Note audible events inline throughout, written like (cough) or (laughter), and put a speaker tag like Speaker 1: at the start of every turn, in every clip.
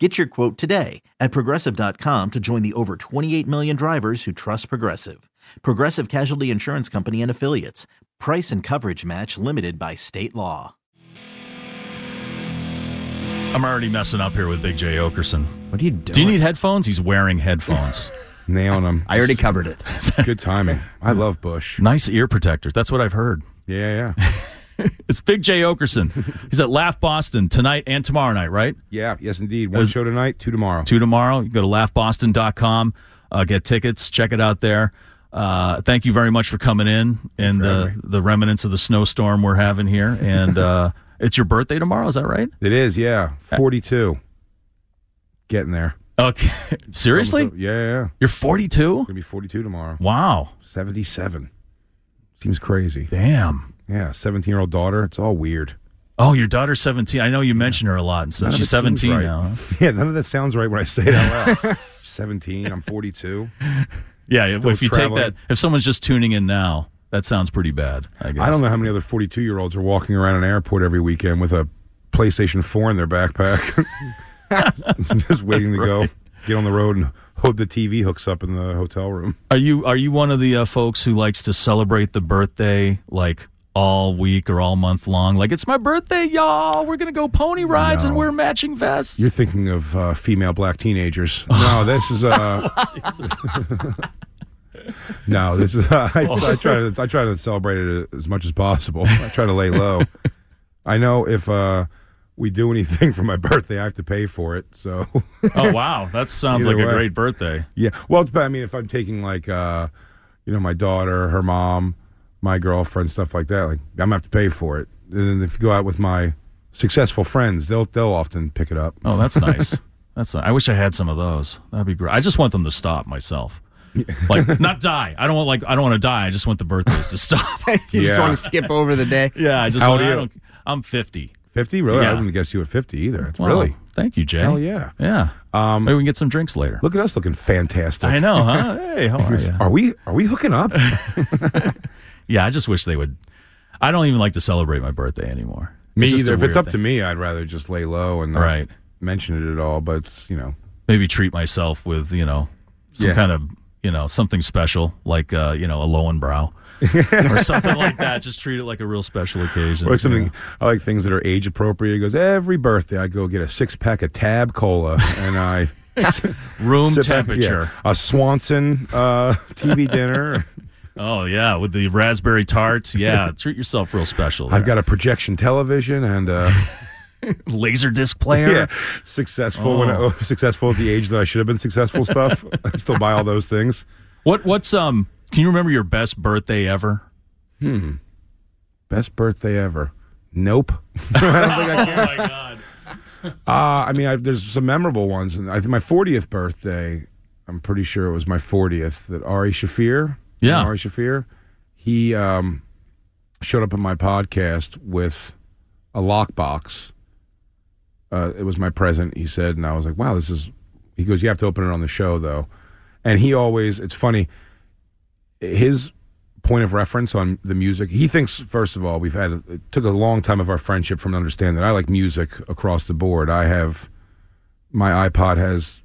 Speaker 1: Get your quote today at progressive.com to join the over 28 million drivers who trust Progressive. Progressive Casualty Insurance Company and Affiliates. Price and coverage match limited by state law.
Speaker 2: I'm already messing up here with Big Jay Oakerson.
Speaker 3: What are you doing?
Speaker 2: Do you need headphones? He's wearing headphones. (laughs)
Speaker 4: Nailing them.
Speaker 3: I already covered it.
Speaker 4: Good timing. I love Bush.
Speaker 2: nice ear protectors. That's what I've heard.
Speaker 4: Yeah, yeah. (laughs) (laughs)
Speaker 2: It's Big Jay Oakerson. He's at Laugh Boston tonight and tomorrow night, right?
Speaker 4: Yeah, yes, indeed. One show tonight, two tomorrow.
Speaker 2: Two tomorrow. You go to laughboston.com, uh, get tickets, check it out there. Uh, thank you very much for coming in and the,
Speaker 4: me.
Speaker 2: the remnants of the snowstorm we're having here. And uh, (laughs) it's your birthday tomorrow, is that right?
Speaker 4: It is, yeah. 42. Getting there.
Speaker 2: Okay. (laughs) Seriously?
Speaker 4: Yeah, yeah, yeah.
Speaker 2: You're 42?
Speaker 4: Gonna be 42 tomorrow.
Speaker 2: Wow.
Speaker 4: 77. Seems crazy.
Speaker 2: Damn.
Speaker 4: Yeah, 17 year old daughter. It's all weird.
Speaker 2: Oh, your daughter's 17. I know you mentioned her a lot. And so
Speaker 4: None
Speaker 2: she's 17
Speaker 4: right.
Speaker 2: now. huh? (laughs)
Speaker 4: Yeah, none of that sounds right when I say it out loud. (laughs) 17. I'm 42.
Speaker 2: Yeah,
Speaker 4: Still
Speaker 2: if you
Speaker 4: traveling.
Speaker 2: take that, if someone's just tuning in now, that sounds pretty bad. I guess.
Speaker 4: I don't know how many other 42 year olds are walking around an airport every weekend with a PlayStation 4 in their backpack, (laughs) just waiting to go get on the road and hope the TV hooks up in the hotel room.
Speaker 2: Are you are you one of the uh, folks who likes to celebrate the birthday like all week or all month long? Like it's my birthday, y'all. We're gonna go pony rides and wear matching vests.
Speaker 4: You're thinking of uh, female black teenagers. (laughs) No, this is uh, (laughs) (laughs) no, this is. Uh, I, I try to I try to celebrate it as much as possible. I try to lay low. I know if uh, we do anything for my birthday, I have to pay for it. So
Speaker 2: oh wow, that sounds like a great birthday.
Speaker 4: yeah, well, it's, I mean, if I'm taking like uh, you know my daughter, her mom, my girlfriend, stuff like that, like I'm gonna have to pay for it. And then if you go out with my successful friends, they'll they'll often pick it up.
Speaker 2: Oh, that's nice. (laughs) that's I wish I had some of those. That'd be great. I just want them to stop myself. Like (laughs) not die. I don't want like I don't want to die. I just want the birthdays to stop. (laughs)
Speaker 3: you just want to skip over the day.
Speaker 2: yeah, I just
Speaker 4: How
Speaker 2: want.
Speaker 4: old are
Speaker 2: I
Speaker 4: you?
Speaker 2: don't, I'm 50.
Speaker 4: 50? Really?
Speaker 2: Yeah.
Speaker 4: I wouldn't guess you at 50 either. It's
Speaker 2: Wow.
Speaker 4: really.
Speaker 2: Thank you, Jay.
Speaker 4: Hell yeah.
Speaker 2: Yeah.
Speaker 4: Um,
Speaker 2: Maybe we can get some drinks later.
Speaker 4: Look at us looking fantastic.
Speaker 2: I know, huh? Hey, how are you?
Speaker 4: Are we are we hooking up?
Speaker 2: Yeah, I just wish they would. I don't even like to celebrate my birthday anymore.
Speaker 4: me
Speaker 2: It's
Speaker 4: either. If it's up to me, I'd rather just lay low and not
Speaker 2: Right.
Speaker 4: mention it at all. But you know,
Speaker 2: maybe treat myself with you know some
Speaker 4: Yeah.
Speaker 2: kind of you know something special like uh, you know a Lowenbrau or (laughs) something like that. Just treat it like a real special occasion.
Speaker 4: or like something.
Speaker 2: you
Speaker 4: I like things that are age appropriate. It goes every birthday. I go get a six pack of Tab Cola and I (laughs) (laughs)
Speaker 2: room
Speaker 4: sit back-
Speaker 2: temperature.
Speaker 4: yeah, a Swanson uh, TV dinner.
Speaker 2: Oh yeah, with the raspberry tart. (laughs) Yeah, treat yourself real special.
Speaker 4: I've got a projection television and uh, (laughs)
Speaker 2: laser disc player.
Speaker 4: yeah, successful when I,
Speaker 2: Oh.
Speaker 4: successful at the age that I should have been successful. Stuff. (laughs) I still buy all those things.
Speaker 2: What what's um? Can you remember your best birthday ever? Hmm.
Speaker 4: Best birthday ever. Nope. I don't think I can.
Speaker 2: Oh my god.
Speaker 4: Uh, I mean, I, there's some memorable ones, and I think my 40th birthday. I'm pretty sure it was my 40th that Ari Shaffir.
Speaker 2: Yeah.
Speaker 4: Ari Shaffir. He um, showed up on my podcast with a lockbox. Uh, it was my present. He said, and I was like, "Wow, this is." He goes, "You have to open it on the show, though." And he always, it's funny. His point of reference on the music. He thinks, first of all, we've had it took a long time of our friendship from to understand that I like music across the board. I have my iPod has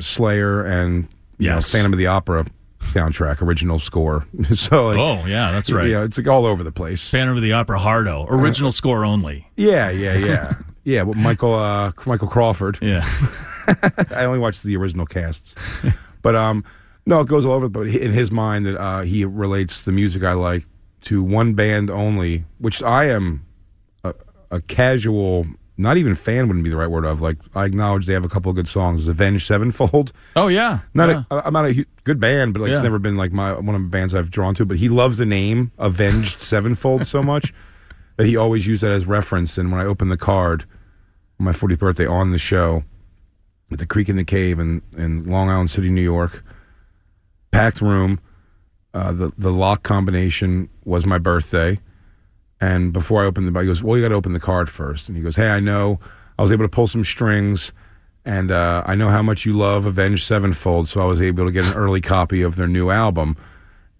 Speaker 4: Slayer and you
Speaker 2: Yes.
Speaker 4: know, Phantom of the Opera soundtrack, original score. (laughs) so like,
Speaker 2: Oh yeah, that's right.
Speaker 4: Yeah, it's like all over the place.
Speaker 2: Phantom of the Opera Hardo, original score only.
Speaker 4: Yeah, yeah, yeah, (laughs) yeah. Well, Michael uh, Michael Crawford.
Speaker 2: Yeah. (laughs)
Speaker 4: I only watched the original casts, but um, no, it goes all over. But in his mind, that uh, he relates the music I like to one band only, which I am a, a casual, not even fan wouldn't be the right word of. Like I acknowledge they have a couple of good songs. Avenged Sevenfold,
Speaker 2: Oh yeah.
Speaker 4: not
Speaker 2: yeah.
Speaker 4: a, I'm not a good band, but like
Speaker 2: Yeah.
Speaker 4: it's never been like my one of the bands I've drawn to. But he loves the name Avenged (laughs) Sevenfold so much that he always used that as reference. And when I opened the card on my 40th birthday on the show at the Creek and the Cave in, in Long Island City, New York, packed room, uh, the the lock combination was my birthday, and before I opened the, box, he goes, "Well, you got to open the card first. And he goes, "Hey, I know I was able to pull some strings." And uh, I know how much you love Avenged Sevenfold, so I was able to get an early copy of their new album.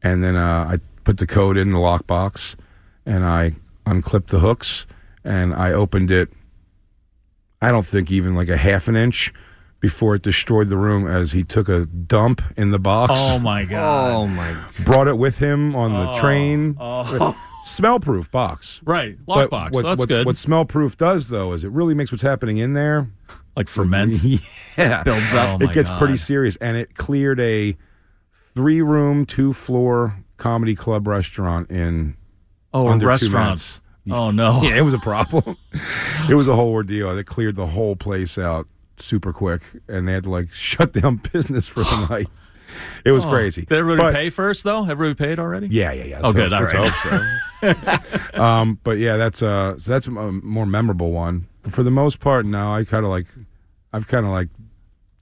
Speaker 4: And then uh, I put the code in the lockbox, and I unclipped the hooks, and I opened it. I don't think even like a half an inch before it destroyed the room as he took a dump in the box.
Speaker 2: Oh my (laughs) god!
Speaker 3: Oh my! God.
Speaker 4: Brought it with him on the train.
Speaker 2: Oh. (laughs)
Speaker 4: Smell-proof box.
Speaker 2: Right,
Speaker 4: But
Speaker 2: lockbox.
Speaker 4: what's-
Speaker 2: That's
Speaker 4: what's-
Speaker 2: good.
Speaker 4: What smell-proof does though is it really makes what's happening in there
Speaker 2: like ferment. (laughs)
Speaker 4: yeah,
Speaker 3: Builds
Speaker 2: Oh,
Speaker 3: up.
Speaker 2: my
Speaker 4: it gets pretty serious, and it cleared a three-room, two-floor comedy club restaurant in
Speaker 2: Oh,
Speaker 4: under two
Speaker 2: restaurant. Oh no. (laughs)
Speaker 4: Yeah, it was a problem. (laughs) it was a whole ordeal. They cleared the whole place out super quick, and they had to like shut down business for the (sighs) night. It was
Speaker 2: Oh.
Speaker 4: crazy.
Speaker 2: Did everybody
Speaker 4: But-
Speaker 2: pay first though? Everybody paid already?
Speaker 4: Yeah, yeah, yeah.
Speaker 2: Oh,
Speaker 4: Let's
Speaker 2: good.
Speaker 4: hope so.
Speaker 2: right. (laughs)
Speaker 4: So. um, but yeah, that's uh, so that's a more memorable one. But for the most part, now I kind of like, I've kind of like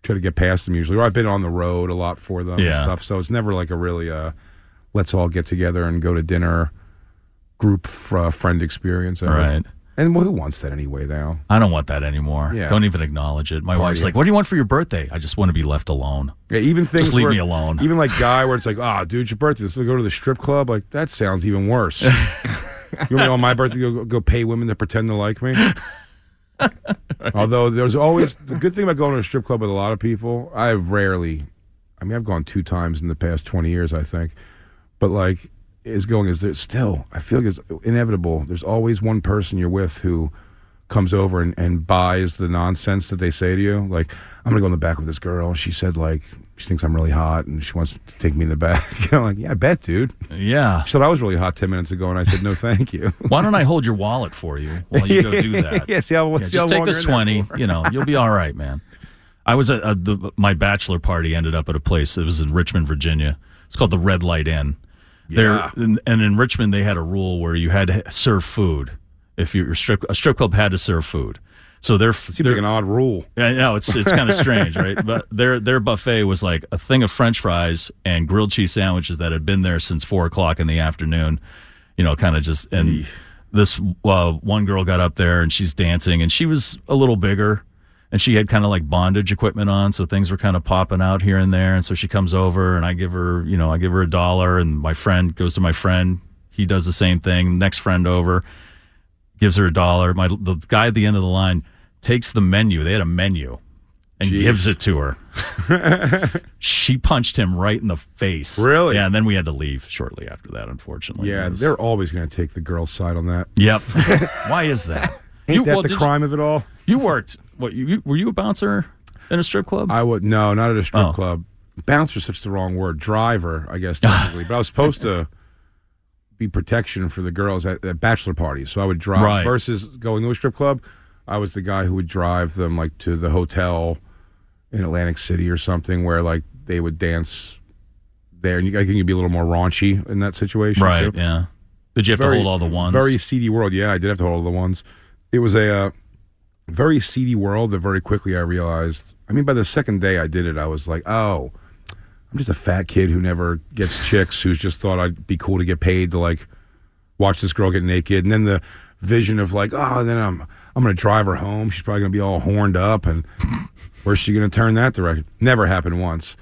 Speaker 4: try to get past them usually, or I've been on the road a lot for them and stuff. So it's never like a really uh, let's all get together and go to dinner group f- uh, friend experience. ever.
Speaker 2: Right.
Speaker 4: And well, who wants that anyway now?
Speaker 2: I don't want that anymore.
Speaker 4: Yeah.
Speaker 2: Don't even acknowledge it. My
Speaker 4: Party.
Speaker 2: wife's like, "What do you want for your birthday?" I just want to be left alone.
Speaker 4: Yeah, even things
Speaker 2: Just leave
Speaker 4: where-
Speaker 2: me alone.
Speaker 4: Even like (laughs) guy where it's like, ah, dude, it's your birthday. Let's go to the strip club. Like that sounds even worse. (laughs) you want me on my birthday to go, go pay women to pretend to like me? (laughs) Although there's always the good thing about going to a strip club with a lot of people. I've rarely, I mean, I've gone two times in the past twenty years, I think. But like, is going is there still? I feel like it's inevitable. There's always one person you're with who comes over and, and buys the nonsense that they say to you. Like, I'm gonna go in the back with this girl. She said like she thinks I'm really hot and she wants to take me in the back. (laughs) I'm like, yeah, I bet, dude.
Speaker 2: Yeah.
Speaker 4: She said I was really hot ten minutes ago, and I said no, thank you. (laughs)
Speaker 2: Why don't I hold your wallet for you while you go do (laughs) that?
Speaker 4: yeah, see how,
Speaker 2: Yeah,
Speaker 4: see
Speaker 2: just take this
Speaker 4: you're in there
Speaker 2: twenty. You know, you'll be all right, man. I was at, at the, my bachelor party. Ended up at a place. It was in Richmond, Virginia. It's called the Red Light Inn. There and, and in Richmond, they had a rule where you had to serve food. If you're strip, a strip club had to serve food. So their
Speaker 4: Seems like an odd rule.
Speaker 2: I know it's it's kind of (laughs) strange, right? But their their buffet was like a thing of French fries and grilled cheese sandwiches that had been there since four o'clock in the afternoon. You know, kind of just and this uh, one girl got up there and she's dancing and she was a little bigger and she had kind of like bondage equipment on, so things were kind of popping out here and there. And so she comes over and I give her, you know, I give her a dollar and my friend goes to my friend. He does the same thing. Next friend over gives her a dollar. My the guy at the end of the line takes the menu. They had a menu and
Speaker 4: Jeez.
Speaker 2: gives it to her. (laughs) she punched him right in the face.
Speaker 4: Really?
Speaker 2: Yeah, and then we had to leave shortly after that. Unfortunately.
Speaker 4: Yeah,
Speaker 2: was-
Speaker 4: they're always going to take the girl's side on that.
Speaker 2: Yep. (laughs) Why is that?
Speaker 4: Ain't
Speaker 2: you,
Speaker 4: that
Speaker 2: well,
Speaker 4: the crime of it all?
Speaker 2: You, you worked. What? You, were you a bouncer in a strip club?
Speaker 4: I would no, not at a strip
Speaker 2: Oh.
Speaker 4: club. Bouncer's such the wrong word. Driver, I guess technically, (laughs) but I was supposed to be protection for the girls at, at bachelor parties. So I would drive
Speaker 2: Right.
Speaker 4: versus going to a strip club. I was the guy who would drive them like to the hotel in Atlantic City or something where like they would dance there, and you, I think you'd be a little more raunchy in that situation.
Speaker 2: right.
Speaker 4: too.
Speaker 2: Yeah. Did you have
Speaker 4: Very-
Speaker 2: to hold all the ones?
Speaker 4: Very seedy world. Yeah, I did have to hold all the ones. It was a uh, very seedy world that very quickly I realized. I mean, by the second day I did it, I was like, oh, I'm just a fat kid who never gets chicks, who's just thought I'd be cool to get paid to like watch this girl get naked, and then the vision of like, oh, then I'm I'm gonna drive her home. She's probably gonna be all horned up, and where's she gonna turn that direction? Never happened once.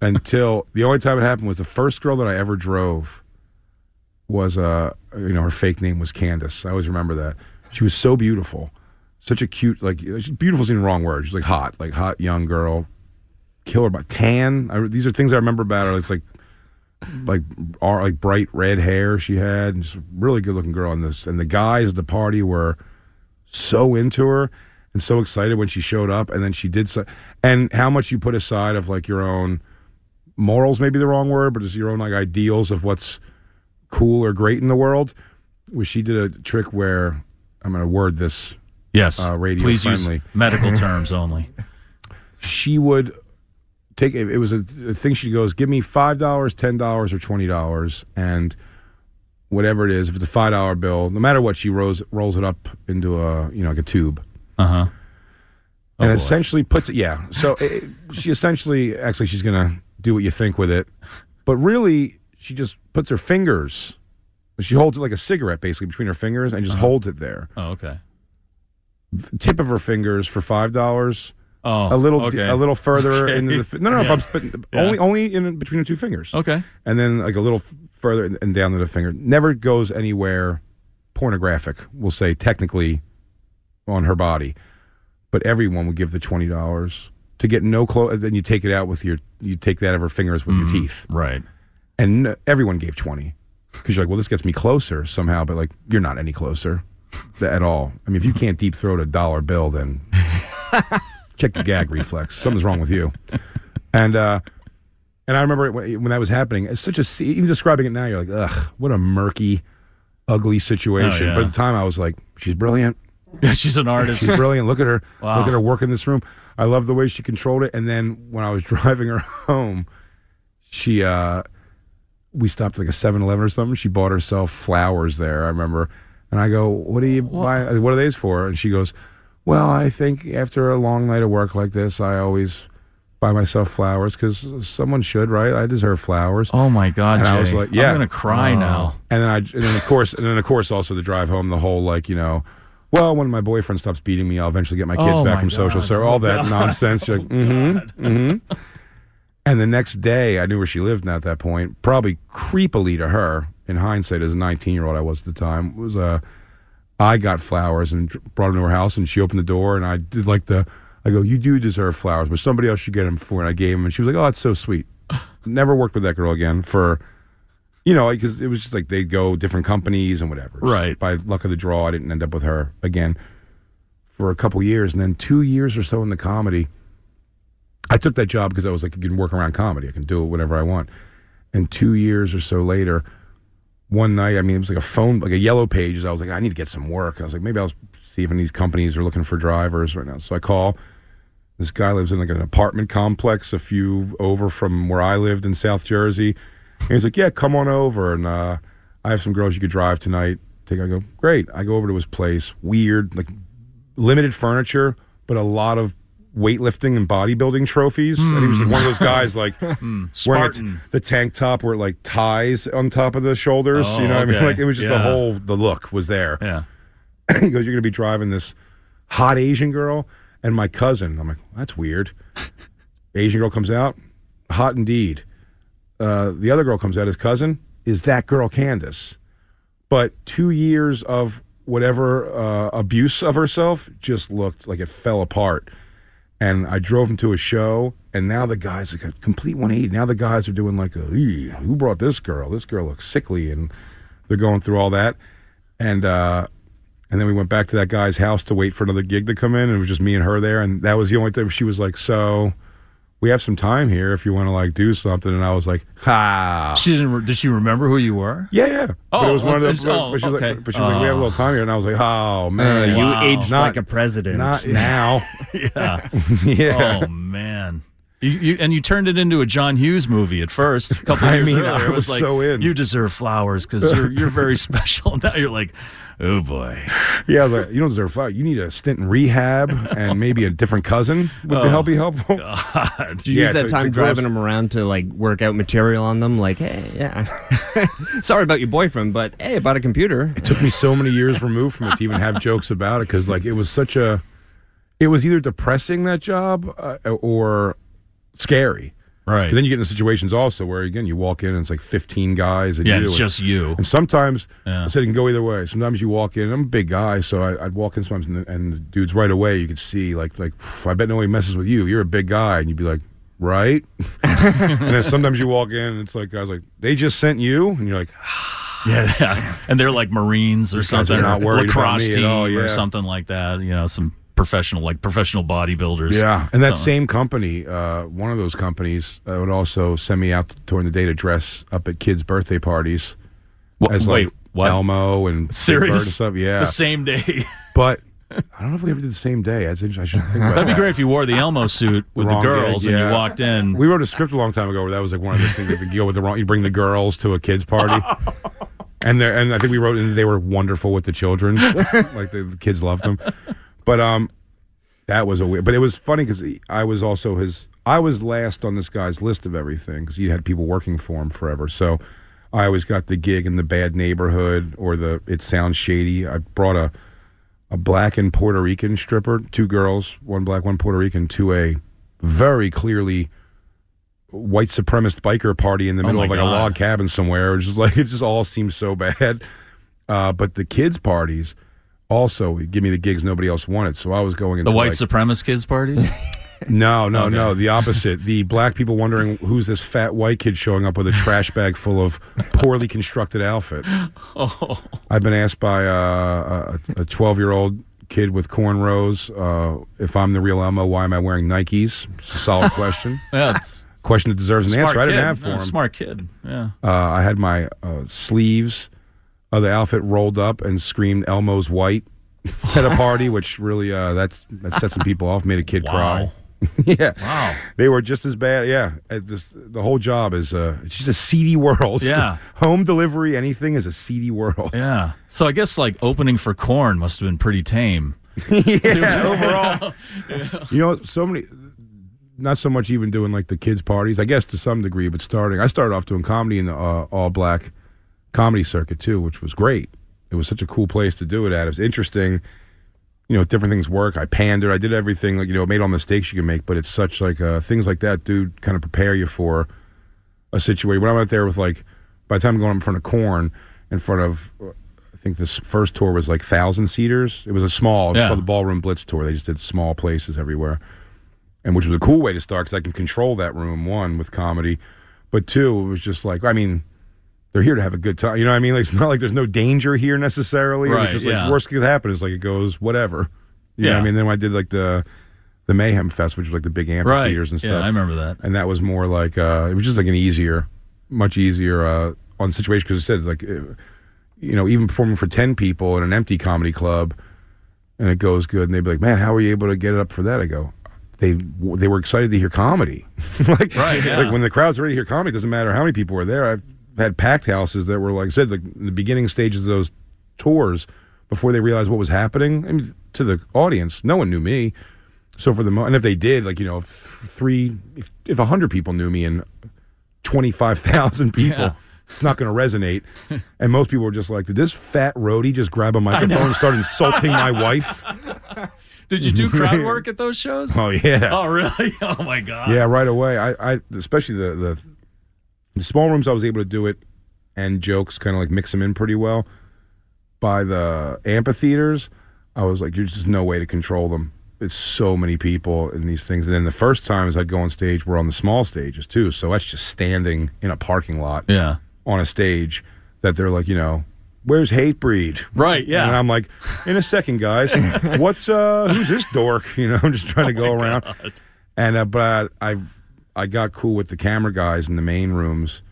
Speaker 4: Until (laughs) the only time it happened was the first girl that I ever drove was uh you know her fake name was Candace. I always remember that. She was so beautiful, such a cute like beautiful. Isn't the wrong word. She's like hot, like hot young girl. Killer, but tan. I, these are things I remember about her. It's like like are like bright red hair she had, and just really good looking girl. And this and the guys at the party were so into her and so excited when she showed up. And then she did so. And how much you put aside of like your own morals, maybe the wrong word, but it's your own like ideals of what's cool or great in the world. Was she did a trick where I'm going to word this.
Speaker 2: Yes.
Speaker 4: uh, radio
Speaker 2: Please
Speaker 4: friendly.
Speaker 2: use medical (laughs) terms only.
Speaker 4: She would take it was a, a thing. She goes, "Give me five dollars, ten dollars, or twenty dollars, and whatever it is. If it's a five dollar bill, no matter what, she rolls rolls it up into a you know like a tube."
Speaker 2: Uh huh.
Speaker 4: and
Speaker 2: boy.
Speaker 4: essentially puts it. Yeah, so it, she essentially actually she's gonna do what you think with it, but really she just puts her fingers. She holds it like a cigarette, basically between her fingers, and just holds it there.
Speaker 2: Oh, okay.
Speaker 4: Tip of her fingers for five dollars.
Speaker 2: Oh,
Speaker 4: a little,
Speaker 2: okay.
Speaker 4: a little further (laughs)
Speaker 2: Okay.
Speaker 4: into the. No, no, no. But
Speaker 2: Yeah.
Speaker 4: only, only in between the two fingers.
Speaker 2: Okay.
Speaker 4: and then like a little further and- down to the finger. Never goes anywhere pornographic. We'll say technically on her body, but everyone would give the twenty dollars to get no clothes. Then you take it out with your, you take that out of her fingers with your mm-hmm. teeth,
Speaker 2: Right.
Speaker 4: and n- everyone gave twenty because you're like, well, this gets me closer somehow, but like you're not any closer at all. I mean, if you can't deep throat a dollar bill, then (laughs) check your gag reflex. Something's wrong with you. And uh, and I remember when, when that was happening. It's such a se- even describing it now. You're like, ugh, what a murky, ugly situation.
Speaker 2: Oh, yeah.
Speaker 4: But at the time, I was like, she's brilliant.
Speaker 2: Yeah, (laughs) she's an artist.
Speaker 4: She's brilliant. Look at her. (laughs)
Speaker 2: Wow.
Speaker 4: Look at her work in this room. I love the way she controlled it. And then when I was driving her home, she uh we stopped at like a 7-Eleven or something. She bought herself flowers there. I remember. And I go, "What do you buy? What are these for?" And she goes, "Well, I think after a long night of work like this, I always buy myself flowers because someone should, right? I deserve flowers."
Speaker 2: oh my God,
Speaker 4: And
Speaker 2: Jay.
Speaker 4: I was like, yeah.
Speaker 2: I'm gonna cry
Speaker 4: Oh.
Speaker 2: now.
Speaker 4: And then I, and then of course, and then of course, also the drive home, the whole like, you know, well, when my boyfriend stops beating me, I'll eventually get my kids
Speaker 2: Oh,
Speaker 4: back from social
Speaker 2: God.
Speaker 4: service. All that
Speaker 2: Oh, (laughs) God.
Speaker 4: nonsense. You're like, mm-hmm, mm-hmm. And the next day, I knew where she lived now at that point. Probably creepily to her, in hindsight, as a 19 year old I was at the time, was uh, I got flowers and brought them to her house, and she opened the door, and I did like the, I go, you do deserve flowers, but somebody else should get them for, and I gave them, and she was like, oh, that's so sweet. (laughs) Never worked with that girl again for, you know, because it was just like they'd go different companies and whatever. Just
Speaker 2: Right.
Speaker 4: By luck of the draw, I didn't end up with her again for a couple years, and then two years or so in the comedy. I took that job because I was like, I can work around comedy. I can do it whenever I want. And two years or so later, one night, I mean, it was like a phone, like a yellow page. I was like, I need to get some work. I was like, maybe I'll see if any of these companies are looking for drivers right now. So I call. This guy lives in like an apartment complex a few over from where I lived in South Jersey. And he's like, yeah, come on over. And uh, I have some girls you could drive tonight. Take, I go, great. I go over to his place. Weird, like limited furniture, but a lot of weightlifting and bodybuilding trophies. And he was like one of those guys like (laughs) wearing a t- the tank top where it like ties on top of the shoulders.
Speaker 2: Oh,
Speaker 4: you know what I mean? Like it was just the whole the look was there.
Speaker 2: Yeah. (clears throat)
Speaker 4: he goes, You're gonna be driving this hot Asian girl and my cousin. I'm like, That's weird. (laughs) Asian girl comes out, hot indeed. Uh, the other girl comes out, his cousin, is that girl Candace. But two years of whatever uh, abuse of herself just looked like it fell apart. And I drove him to a show, and now the guys like a complete 180. Now the guys are doing like a, who brought this girl? This girl looks sickly, and they're going through all that. And uh, and then we went back to that guy's house to wait for another gig to come in, and it was just me and her there. And that was the only time she was like, "So, we have some time here if you want to like do something." And I was like, "Ha."
Speaker 2: She didn't. Re- did she remember who you were?
Speaker 4: Yeah, yeah. but
Speaker 2: Oh,
Speaker 4: it was one of
Speaker 2: it's-
Speaker 4: the.
Speaker 2: oh,
Speaker 4: but she was
Speaker 2: okay.
Speaker 4: like, but she was like, we have a little time here, and I was like, oh
Speaker 3: Uh,
Speaker 4: man,
Speaker 3: you
Speaker 2: Wow.
Speaker 3: aged
Speaker 4: Not-
Speaker 3: like a president.
Speaker 4: not (laughs) now. (laughs)
Speaker 2: Yeah.
Speaker 4: yeah.
Speaker 2: Oh (laughs) man. You, you and you turned it into a John Hughes movie at first. A couple (laughs)
Speaker 4: I
Speaker 2: years
Speaker 4: mean,
Speaker 2: earlier,
Speaker 4: I
Speaker 2: it was
Speaker 4: was
Speaker 2: like
Speaker 4: so in.
Speaker 2: you deserve flowers because you're you're very (laughs) special. (laughs) Now you're like, oh boy.
Speaker 4: Yeah, I was like, you don't deserve flowers. You need a stint in rehab, and maybe a different cousin would
Speaker 2: Oh.
Speaker 4: help be helpful.
Speaker 2: God.
Speaker 3: Did you
Speaker 4: Yeah,
Speaker 3: use that
Speaker 4: it's a-
Speaker 3: time
Speaker 4: it's gross-
Speaker 3: driving them around to like work out material on them? Like, hey, yeah, sorry about your boyfriend, but hey, about a computer.
Speaker 4: It took me so many years removed from it to even have jokes about it because, like, it was such a. It was either depressing that job uh, or scary.
Speaker 2: Right.
Speaker 4: then you get into situations also where again you walk in and it's like fifteen guys and
Speaker 2: yeah,
Speaker 4: you
Speaker 2: it's
Speaker 4: and-
Speaker 2: just you.
Speaker 4: And sometimes
Speaker 2: Yeah.
Speaker 4: I said it can go either way. Sometimes you walk in. I'm a big guy, so I, I'd walk in sometimes, and the, and the dudes right away you could see like like I bet nobody messes with you. You're a big guy, and you'd be like, right. (laughs) and then sometimes you walk in, and it's like guys like they just sent you, and you're like, (sighs)
Speaker 2: Yeah, yeah. and they're like Marines or
Speaker 4: These
Speaker 2: something,
Speaker 4: not worried
Speaker 2: lacrosse team
Speaker 4: all,
Speaker 2: or something like that. You know, some professional, like professional bodybuilders.
Speaker 4: yeah. And that
Speaker 2: So-
Speaker 4: same company, uh, one of those companies, uh, would also send me out during the day to dress up at kids' birthday parties
Speaker 2: Wha-
Speaker 4: as
Speaker 2: wait,
Speaker 4: like
Speaker 2: what?
Speaker 4: Elmo and Big
Speaker 2: Serious?
Speaker 4: and stuff. Yeah,
Speaker 2: The same day. (laughs)
Speaker 4: but. I don't know if we ever did the same day. That's interesting. I should think about
Speaker 2: That'd be
Speaker 4: that.
Speaker 2: great if you wore the Elmo suit (laughs) with the
Speaker 4: Wrong
Speaker 2: girls
Speaker 4: gig,
Speaker 2: and you walked in.
Speaker 4: We wrote a script a long time ago where that was like one of the things. If you go with the wrong, you bring the girls to a kids party, (laughs) and they and I think we wrote and they were wonderful with the children, like the, the kids loved them. But um, that was a weird. But it was funny because I was also his. I was last on this guy's list of everything because he had people working for him forever. So I always got the gig in the bad neighborhood or the it sounds shady. I brought a a black and Puerto Rican stripper, two girls, one black, one Puerto Rican, to a very clearly white supremacist biker party in the
Speaker 2: Oh
Speaker 4: middle
Speaker 2: my
Speaker 4: of like
Speaker 2: God.
Speaker 4: a log cabin somewhere. It's just like (laughs) it just all seems so bad. Uh, but the kids' parties also give me the gigs nobody else wanted. So I was going into
Speaker 2: The white
Speaker 4: like,
Speaker 2: supremacist kids parties. (laughs)
Speaker 4: no, no,
Speaker 2: Okay.
Speaker 4: no. The opposite. The black people wondering who's this fat white kid showing up with a trash bag full of poorly constructed outfit. (laughs)
Speaker 2: oh,
Speaker 4: I've been asked by uh, a 12 year old kid with cornrows uh, if I'm the real Elmo, why am I wearing Nikes? It's a solid (laughs) question.
Speaker 2: yeah,
Speaker 4: question that deserves an answer. I
Speaker 2: kid.
Speaker 4: didn't have for
Speaker 2: Yeah,
Speaker 4: him.
Speaker 2: Smart kid. Yeah.
Speaker 4: Uh, I had my uh, sleeves of the outfit rolled up and screamed Elmo's white (laughs) at a party, which really uh, that's that set some people off, made a kid
Speaker 2: Wow.
Speaker 4: cry. (laughs) yeah,
Speaker 2: Wow.
Speaker 4: they were just as bad. Yeah, uh, this, the whole job is uh, it's just a seedy world.
Speaker 2: Yeah. (laughs)
Speaker 4: home delivery, anything is a seedy world.
Speaker 2: Yeah. So I guess like opening for Korn must have been pretty tame.
Speaker 4: yeah, overall. You know, so many. Not so much even doing like the kids' parties, I guess to some degree, but starting. I started off doing comedy in uh, all black comedy circuit too, which was great. It was such a cool place to do it at. It was interesting. You know, different things work. I pandered. I did everything. Like you know, made all the mistakes you can make, but it's such like uh, things like that, dude. Kind of prepare you for a situation. When I went there with like, by the time I'm going in front of Korn, in front of, I think this first tour was like thousand seaters. It was a small. It's
Speaker 2: Yeah.
Speaker 4: called the Ballroom Blitz tour. They just did small places everywhere, and which was a cool way to start because I can control that room. One with comedy, but two, it was just like I mean. They're here to have a good time. You know what I mean? Like, it's not like there's no danger here necessarily.
Speaker 2: Right,
Speaker 4: It's just
Speaker 2: yeah.
Speaker 4: worst could happen is like it goes whatever. You know what
Speaker 2: Yeah.
Speaker 4: I mean? Then when I did like the the Mayhem Fest, which was like the big amphitheaters and stuff
Speaker 2: Yeah, I remember that.
Speaker 4: and that was more like uh, it was just like an easier, much easier uh, on situation because it said like you know even performing for ten people in an empty comedy club, and it goes good, and they'd be like, "Man, how were you able to get it up for that?" I go. They they were excited to hear comedy, (laughs) like
Speaker 2: Right, yeah.
Speaker 4: like when the crowd's ready to hear comedy, it doesn't matter how many people were there. I've had packed houses that were like I said, like in the beginning stages of those tours before they realized what was happening. I mean, to the audience, no one knew me. So for the mo- and if they did, like you know, if th- three, if if a hundred people knew me and twenty five thousand people,
Speaker 2: Yeah.
Speaker 4: it's not going to resonate. (laughs) And most people were just like, "Did this fat roadie just grab a microphone and start insulting my wife?" (laughs)
Speaker 2: Did you do (laughs) crowd work at those shows?
Speaker 4: Oh yeah,
Speaker 2: Oh, really? Oh my god.
Speaker 4: yeah, right away. I, I especially the, the the small rooms, I was able to do it and jokes, kind of like mix them in pretty well. By the amphitheaters, I was like, "There's just no way to control them." It's so many people in these things. And then the first times I'd go on stage were on the small stages too. So that's just standing in a parking lot
Speaker 2: Yeah.
Speaker 4: on a stage that they're like, you know, where's Hatebreed?
Speaker 2: Right. Yeah.
Speaker 4: And I'm like, in a second, guys. (laughs) What's uh who's this dork? (laughs) You know, I'm just trying to go
Speaker 2: Oh
Speaker 4: around. And uh, but I I got cool with the camera guys in the main rooms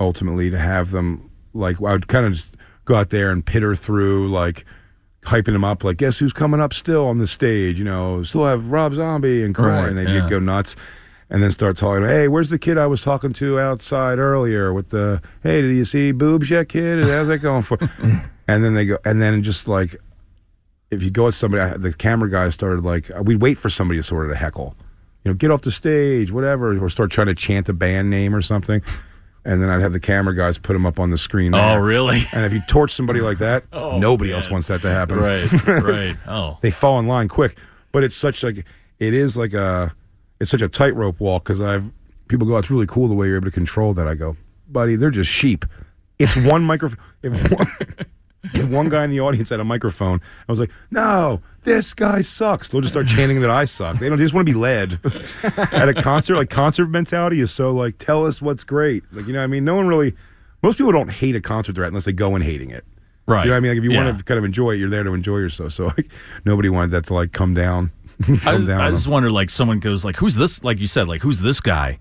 Speaker 4: ultimately to have them like I would kind of just go out there and pitter through like hyping them up like guess who's coming up still on the stage, you know, still have Rob Zombie and Korn
Speaker 2: Right,
Speaker 4: and they'd
Speaker 2: yeah.
Speaker 4: get go nuts. And then start talking. Hey, where's the kid I was talking to outside earlier? With the hey, did you see boobs yet, kid? How's that going for? (laughs) and then they go, and then just like if you go at somebody, I, the camera guys started like we'd wait for somebody to sort of to heckle, you know, get off the stage, whatever, or start trying to chant a band name or something, and then I'd have the camera guys put them up on the screen.
Speaker 2: oh, really?
Speaker 4: And if you torch somebody like that, (laughs)
Speaker 2: Oh,
Speaker 4: nobody
Speaker 2: man.
Speaker 4: else wants that to happen.
Speaker 2: right. (laughs) Right. Oh.
Speaker 4: they fall in line quick. But it's such like it is like a it's such a tightrope walk because I've people go, it's really cool the way you're able to control that. I go, buddy, they're just sheep. It's one microphone. If one, (laughs) if one guy in the audience had a microphone, I was like, no, this guy sucks. They'll just start chanting that I suck. They don't they just want to be led (laughs) at a concert. Like concert mentality is so like, tell us what's great. Like you know, what I mean, no one really. Most people don't hate a concert they're at unless they go in hating it.
Speaker 2: Right.
Speaker 4: Do you know what I mean? Like if you
Speaker 2: Yeah.
Speaker 4: want to kind of enjoy it, you're there to enjoy yourself. So like nobody wanted that to like come down. (laughs)
Speaker 2: I,
Speaker 4: down.
Speaker 2: I just wonder, like, someone goes, like, "Who's this?" Like you said, like, "Who's this guy?"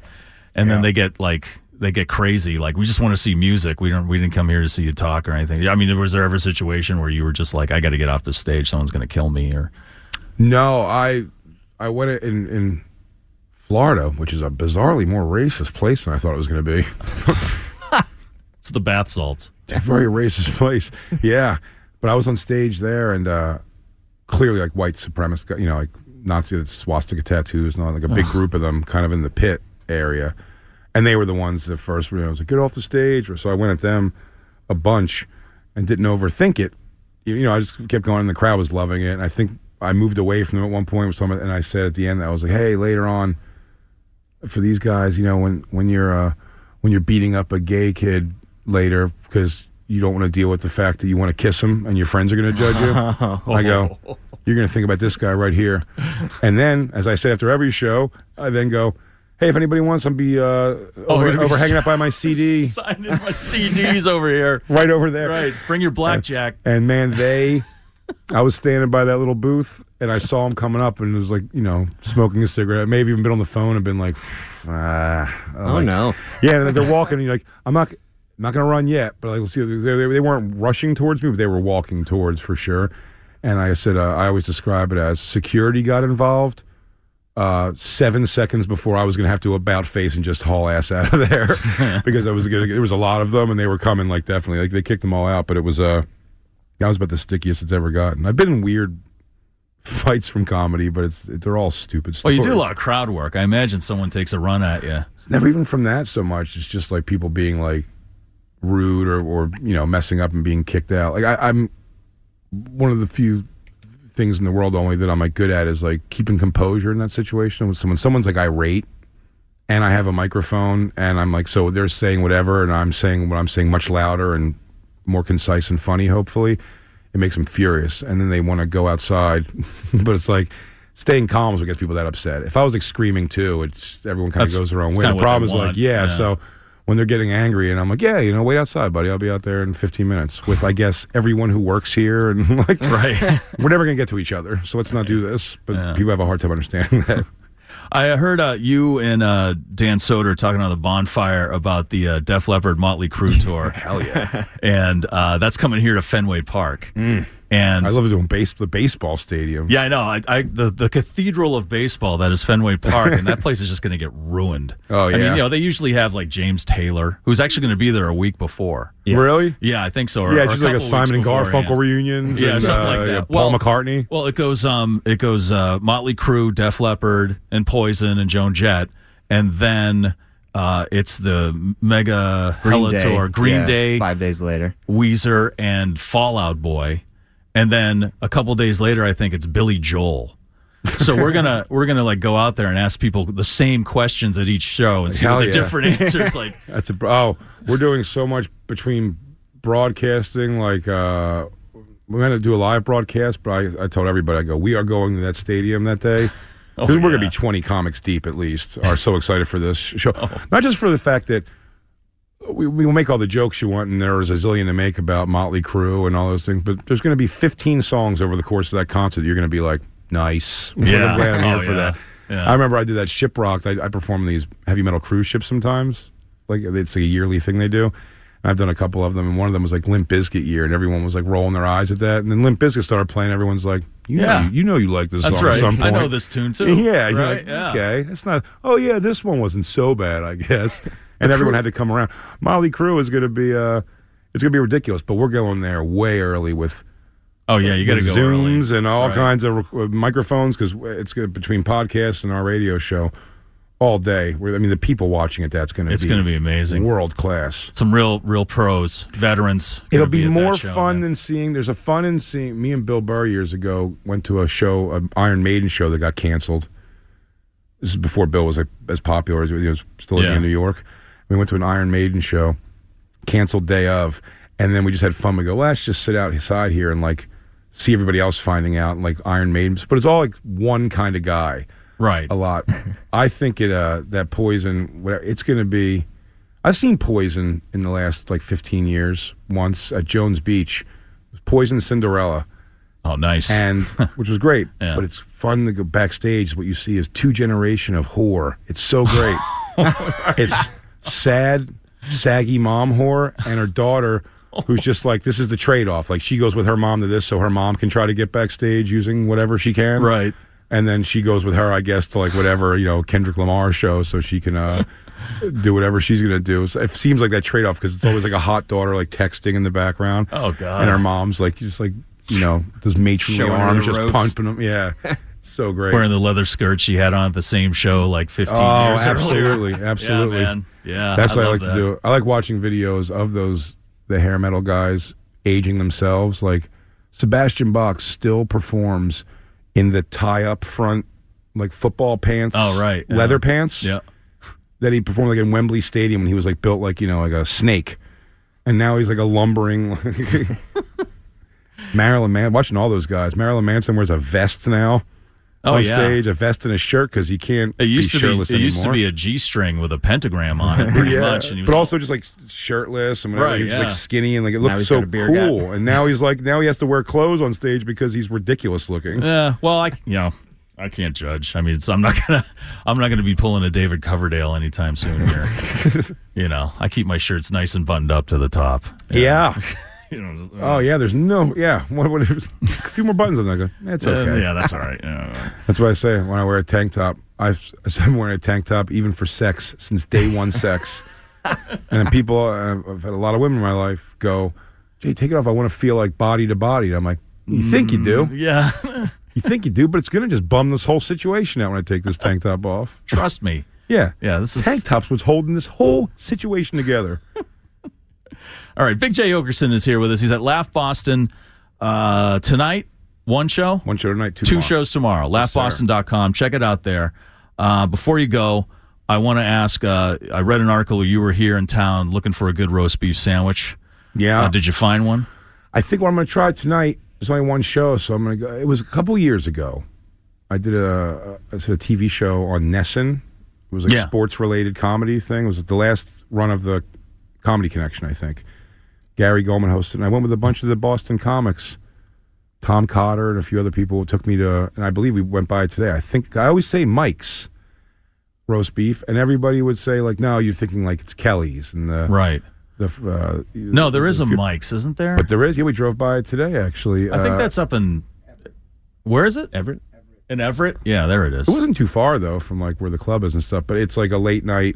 Speaker 2: And then they get like they get crazy. Like, we just want to see music. We don't. We didn't come here to see you talk or anything. I mean, was there ever a situation where you were just like, "I got to get off the stage. Someone's going to kill me," or
Speaker 4: no, I I went in in Florida, which is a bizarrely more racist place than I thought it was going to be. (laughs)
Speaker 2: it's the bath salts.
Speaker 4: It's a very racist place. Yeah, but I was on stage there, and uh, clearly like white supremacist, you know, like Nazi swastika tattoos and all, like a big group of them, kind of in the pit area. And they were the ones that first. You know, I was like, "Get off the stage!" Or so I went at them a bunch and didn't overthink it. You know, I just kept going, and the crowd was loving it. And I think I moved away from them at one point someone, and I said at the end, I was like, "Hey, later on, for these guys, you know, when when you're uh, when you're beating up a gay kid later because you don't want to deal with the fact that you want to kiss him and your friends are going to judge you." I go, (laughs) "You're going to think about this guy right here," and then, as I say after every show, I then go. Hey, if anybody wants, I'll be uh, over,
Speaker 2: we're be
Speaker 4: over hanging
Speaker 2: s-
Speaker 4: out by my (laughs) CD
Speaker 2: Signing my CDs over here. (laughs)
Speaker 4: right over there.
Speaker 2: Right. Bring your blackjack.
Speaker 4: And man, they, I was standing by that little booth and I saw him coming up and it was like, you know, smoking a cigarette. Maybe even been on the phone and been like, ah.
Speaker 3: Oh
Speaker 4: like-
Speaker 3: no.
Speaker 4: Yeah, and they're walking. And you're like, I'm not, I'm not going to run yet, but like, let's see. They, they, they weren't rushing towards me, but they were walking towards for sure. And I said, uh, I always describe it as security got involved. Uh, seven seconds before I was going to have to about face and just haul ass out of there (laughs) because I was going. There was a lot of them and they were coming like definitely like they kicked them all out, but it was uh, that was about the stickiest it's ever gotten. I've been in weird fights from comedy, but it's they're all stupid.
Speaker 2: Well, you do a lot of crowd work. I imagine someone takes a run at you.
Speaker 4: It's never even from that so much. It's just like people being like rude or, or you know messing up and being kicked out. Like I, I'm one of the few things in the world only that I'm like good at is like keeping composure in that situation. When someone someone's like irate and I have a microphone and I'm like so they're saying whatever and I'm saying what I'm saying much louder and more concise and funny. Hopefully, it makes them furious and then they want to go outside. (laughs) but it's like. Staying calm is what gets people that upset. If I was like screaming too, it's everyone kind of goes their own way. The problem is like, yeah,
Speaker 2: Yeah.
Speaker 4: so when they're getting angry and I'm like, yeah, you know, wait outside, buddy. I'll be out there in 15 minutes with, I guess, everyone who works here. And (laughs) like,
Speaker 2: Right. (laughs)
Speaker 4: we're never going to get to each other. So let's not do this. But
Speaker 2: Yeah.
Speaker 4: people have a hard time understanding that. (laughs)
Speaker 2: I heard uh, you and uh, Dan Soder talking on the bonfire about the uh, Def Leppard Motley Crue tour. Hell yeah! and uh, that's coming here to Fenway Park. And
Speaker 4: I love doing base, the baseball stadium.
Speaker 2: yeah, I know. I, I the the cathedral of baseball that is Fenway Park, and that place is just going to get ruined. (laughs)
Speaker 4: Oh, yeah.
Speaker 2: I mean,
Speaker 4: yeah.
Speaker 2: you know, they usually have like James Taylor, who's actually going to be there a week before.
Speaker 4: Really?
Speaker 2: Yeah, I think so. Or,
Speaker 4: Yeah,
Speaker 2: or
Speaker 4: it's just like a Simon and
Speaker 2: weeks beforehand.
Speaker 4: Garfunkel reunions.
Speaker 2: Yeah,
Speaker 4: and,
Speaker 2: something
Speaker 4: uh,
Speaker 2: like that.
Speaker 4: yeah, Paul
Speaker 2: Well-
Speaker 4: McCartney.
Speaker 2: Well, it goes um it goes uh Motley Crue, Def Leppard, and Poison and Joan Jett, and then uh it's the mega Hella tour, Green
Speaker 3: Yeah,
Speaker 2: Day,
Speaker 3: Five days later.
Speaker 2: Weezer, and Fall Out Boy, and then a couple days later, I think it's Billy Joel. So we're gonna (laughs) we're gonna like go out there and ask people the same questions at each show and see
Speaker 4: Hell
Speaker 2: what the
Speaker 4: yeah.
Speaker 2: different (laughs) answers like.
Speaker 4: That's a oh, we're doing so much between broadcasting. Like uh, we're going to do a live broadcast, but I, I told everybody I go, we are going to that stadium that day. (laughs)
Speaker 2: Oh,
Speaker 4: Because we're going to be 20 comics deep at least. Are so excited for this show.
Speaker 2: Oh.
Speaker 4: Not just for the fact that we, we will make all the jokes you want, and there's a zillion to make about Motley Crue and all those things, but there's going to be 15 songs over the course of that concert that you're going to be like, nice. (laughs)
Speaker 2: Yeah.
Speaker 4: I'm glad I'm here
Speaker 2: Oh,
Speaker 4: for
Speaker 2: yeah.
Speaker 4: that.
Speaker 2: Yeah.
Speaker 4: I remember I did that Shiprocked. I, I perform these heavy metal cruise ships sometimes. Like it's like a yearly thing they do. And I've done a couple of them, and one of them was like Limp Bizkit year, and everyone was like rolling their eyes at that. And then Limp Bizkit started playing. Everyone's like, you know,
Speaker 2: Yeah.
Speaker 4: you, you know, you like this
Speaker 2: That's
Speaker 4: song
Speaker 2: right.
Speaker 4: at some
Speaker 2: I know this tune too. (laughs)
Speaker 4: Yeah,
Speaker 2: right.
Speaker 4: like,
Speaker 2: yeah.
Speaker 4: okay, it's not. Oh yeah, this one wasn't so bad, I (laughs) guess. And everyone had to come around. Motley Crue is going to be, uh, it's going to be ridiculous. But we're going there way early with
Speaker 2: Oh yeah, you got to go early.
Speaker 4: zooms and all
Speaker 2: Right.
Speaker 4: kinds of rec- uh, microphones because it's gonna, between podcasts and our radio show all day. We're, I mean, the people watching it, that's going to
Speaker 2: It's
Speaker 4: be
Speaker 2: going to be amazing.
Speaker 4: world class.
Speaker 2: Some real, real pros, veterans.
Speaker 4: It'll
Speaker 2: gonna
Speaker 4: be, more
Speaker 2: show,
Speaker 4: fun
Speaker 2: man.
Speaker 4: than seeing. There's a fun in seeing. Me and Bill Burr years ago went to a show, an Iron Maiden show that got canceled. This is before Bill was like, as popular as he was still living
Speaker 2: Yeah.
Speaker 4: in New York. We went to an Iron Maiden show, canceled day of, and then we just had fun. We go, well, let's just sit outside here and like see everybody else finding out, like Iron Maiden. But it's all like one kind of guy
Speaker 2: right.
Speaker 4: a lot. (laughs) I think it uh that poison whatever it's going to be. I've seen poison in the last like 15 years once at Jones Beach. It was Poison Cinderella
Speaker 2: Oh, nice.
Speaker 4: and (laughs) which was great,
Speaker 2: Yeah.
Speaker 4: but it's fun to go backstage what you see is two generation of whore. It's so great. (laughs) it's sad saggy mom whore and her daughter who's just like this is the trade-off. Like she goes with her mom to this so her mom can try to get backstage using whatever she can
Speaker 2: right.
Speaker 4: and then she goes with her, I guess, to like whatever you know Kendrick Lamar show, so she can uh, do whatever she's gonna do. So it seems like that trade off because it's always like a hot daughter like texting in the background,
Speaker 2: Oh God.
Speaker 4: and her mom's like just like you know those matronly
Speaker 3: Showing
Speaker 4: arms just
Speaker 3: ropes.
Speaker 4: pumping them. Yeah, so great.
Speaker 2: wearing the leather skirt she had on at the same show like 15
Speaker 4: oh,
Speaker 2: years earlier.
Speaker 4: absolutely, (laughs) absolutely.
Speaker 2: Yeah, man. Yeah,
Speaker 4: That's
Speaker 2: I
Speaker 4: what I like
Speaker 2: that.
Speaker 4: to do. I like watching videos of those the hair metal guys aging themselves. Like Sebastian Bach still performs in the tie up front, like football pants.
Speaker 2: Oh, right, yeah.
Speaker 4: leather pants.
Speaker 2: Yeah.
Speaker 4: that he performed like in Wembley Stadium when he was like built like you know like a snake, and now he's like a lumbering. (laughs) (laughs) Marilyn Man, watching all those guys. Marilyn Manson wears a vest now
Speaker 2: Oh
Speaker 4: on
Speaker 2: yeah.
Speaker 4: stage, a vest and a shirt because he can't
Speaker 2: It used
Speaker 4: be
Speaker 2: to be.
Speaker 4: shirtless
Speaker 2: It used to be a G string with a pentagram on it, pretty (laughs)
Speaker 4: yeah,
Speaker 2: much. And he was
Speaker 4: but also just like shirtless and whatever.
Speaker 2: Right,
Speaker 4: he was
Speaker 2: yeah.
Speaker 4: like skinny and like it
Speaker 3: Now
Speaker 4: looked so
Speaker 3: got gut.
Speaker 4: cool. and now he's like now he has to wear clothes on stage because he's ridiculous looking.
Speaker 2: Yeah, well, I you know I can't judge. I mean, it's, I'm not (laughs) gonna I'm not gonna be pulling a David Coverdale anytime soon here. (laughs) you know, I keep my shirts nice and buttoned up to the top.
Speaker 4: Yeah. (laughs)
Speaker 2: You know,
Speaker 4: Oh yeah. There's no. Yeah. What? what (laughs) a few more buttons on that. Go, That's
Speaker 2: uh,
Speaker 4: okay.
Speaker 2: yeah, that's all right. Yeah.
Speaker 4: That's what I say when I wear a tank top. I've I've been wearing a tank top even for sex since day one (laughs) sex. and then people, uh, I've had a lot of women in my life go, Jay, take it off. I want to feel like body to body. And I'm like, you think you do?
Speaker 2: yeah,
Speaker 4: You think you do, but it's going to just bum this whole situation out when I take this tank top off.
Speaker 2: trust me.
Speaker 4: Yeah.
Speaker 2: Yeah, this is
Speaker 4: Tank tops was holding this whole situation together.
Speaker 2: All right. Big Jay Oakerson is here with us. He's at Laugh Boston uh, tonight. One show.
Speaker 4: One show tonight, two
Speaker 2: shows tomorrow. LaughBoston.com. Check it out there. Uh, before you go, I want to ask. Uh, I read an article where you were here in town looking for a good roast beef sandwich.
Speaker 4: Yeah.
Speaker 2: Uh, did you find one?
Speaker 4: I think what I'm going to try tonight. There's only one show, so I'm going to go. It was a couple years ago. I did a, a, a TV show on NESN. It was like
Speaker 2: Yeah.
Speaker 4: a sports related comedy thing. It was the last run of the Comedy Connection, I think. Gary Goldman hosted, and I went with a bunch of the Boston comics. Tom Cotter and a few other people took me to, and I believe we went by today. I think I always say Mike's roast beef, and everybody would say like, "No, you're thinking like it's Kelly's." And the
Speaker 2: Right.
Speaker 4: the uh,
Speaker 2: No, there is a
Speaker 4: few-
Speaker 2: Mike's, isn't there?
Speaker 4: but there is. Yeah, we drove by today actually.
Speaker 2: I think
Speaker 4: Uh,
Speaker 2: that's up in. Where is it?
Speaker 3: Everett.
Speaker 2: In Everett? Yeah, there it is.
Speaker 4: It wasn't too far though from like where the club is and stuff, but it's like a late night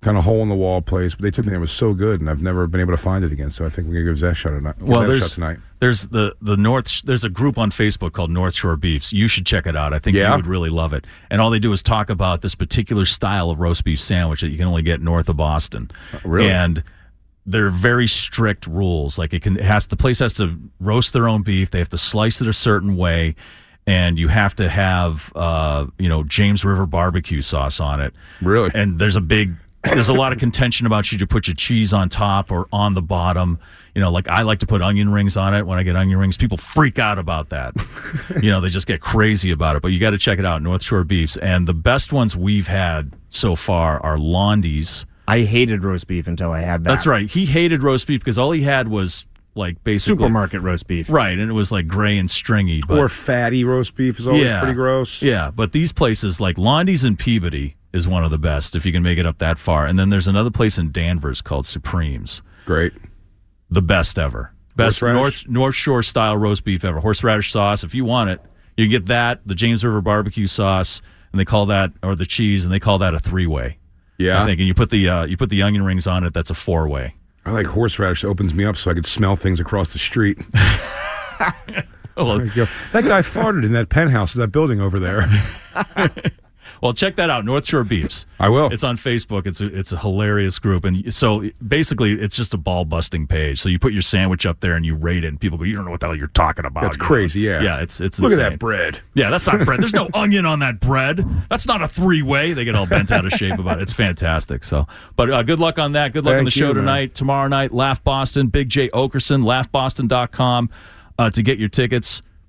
Speaker 4: kind of hole in the wall place. But they took me there; it was so good, and I've never been able to find it again. So I think we're gonna give that a shot tonight.
Speaker 2: Well,
Speaker 4: a shot
Speaker 2: there's
Speaker 4: tonight.
Speaker 2: there's the the North. There's a group on Facebook called North Shore Beefs. You should check it out. I think
Speaker 4: Yeah?
Speaker 2: you would really love it. And all they do is talk about this particular style of roast beef sandwich that you can only get north of Boston.
Speaker 4: really?
Speaker 2: And they're very strict rules. Like it can it has the place has to roast their own beef. They have to slice it a certain way. And you have to have, uh, you know, James River barbecue sauce on it.
Speaker 4: Really?
Speaker 2: And there's a big, there's a lot of contention about should you put your cheese on top or on the bottom. You know, like I like to put onion rings on it. When I get onion rings, people freak out about that. (laughs) you know, they just get crazy about it. But you got to check it out, North Shore Beefs. And the best ones we've had so far are Londies.
Speaker 3: I hated roast beef until I had that.
Speaker 2: That's right. He hated roast beef because all he had was like basically
Speaker 3: Supermarket roast beef.
Speaker 2: right, and it was like gray and stringy. But
Speaker 4: or fatty roast beef is always
Speaker 2: yeah,
Speaker 4: pretty gross.
Speaker 2: Yeah, but these places like Londies and Peabody is one of the best if you can make it up that far. And then there's another place in Danvers called Supremes,
Speaker 4: Great.
Speaker 2: the best ever, best
Speaker 4: Horseradish?
Speaker 2: North North Shore style roast beef ever. Horseradish sauce, if you want it, you can get that, the James River barbecue sauce, and they call that or the cheese, and they call that a three way.
Speaker 4: Yeah.
Speaker 2: I think, and you put the uh, you put the onion rings on it. That's a four way.
Speaker 4: I like horseradish. It opens me up so I could smell things across the street. (laughs)
Speaker 2: Oh,
Speaker 4: I go, that guy farted in that penthouse, of that building over there. (laughs)
Speaker 2: Well, check that out, North Shore Beefs.
Speaker 4: I will.
Speaker 2: It's on Facebook. It's a, it's a hilarious group, and so basically, it's just a ball busting page. So you put your sandwich up there and you rate it, and people go, "You don't know what the hell you're talking about."
Speaker 4: That's
Speaker 2: You know?
Speaker 4: crazy. Yeah.
Speaker 2: yeah. It's it's
Speaker 4: Look at that bread.
Speaker 2: Yeah, that's not bread. There's no (laughs) onion on that bread. That's not a three way. They get all bent out of shape about it. It's fantastic. So, but uh, good luck on that. Good luck on the show
Speaker 4: you, man.
Speaker 2: tonight. Tomorrow night, Laugh Boston, Big Jay Oakerson, laughboston.com uh, to get your tickets.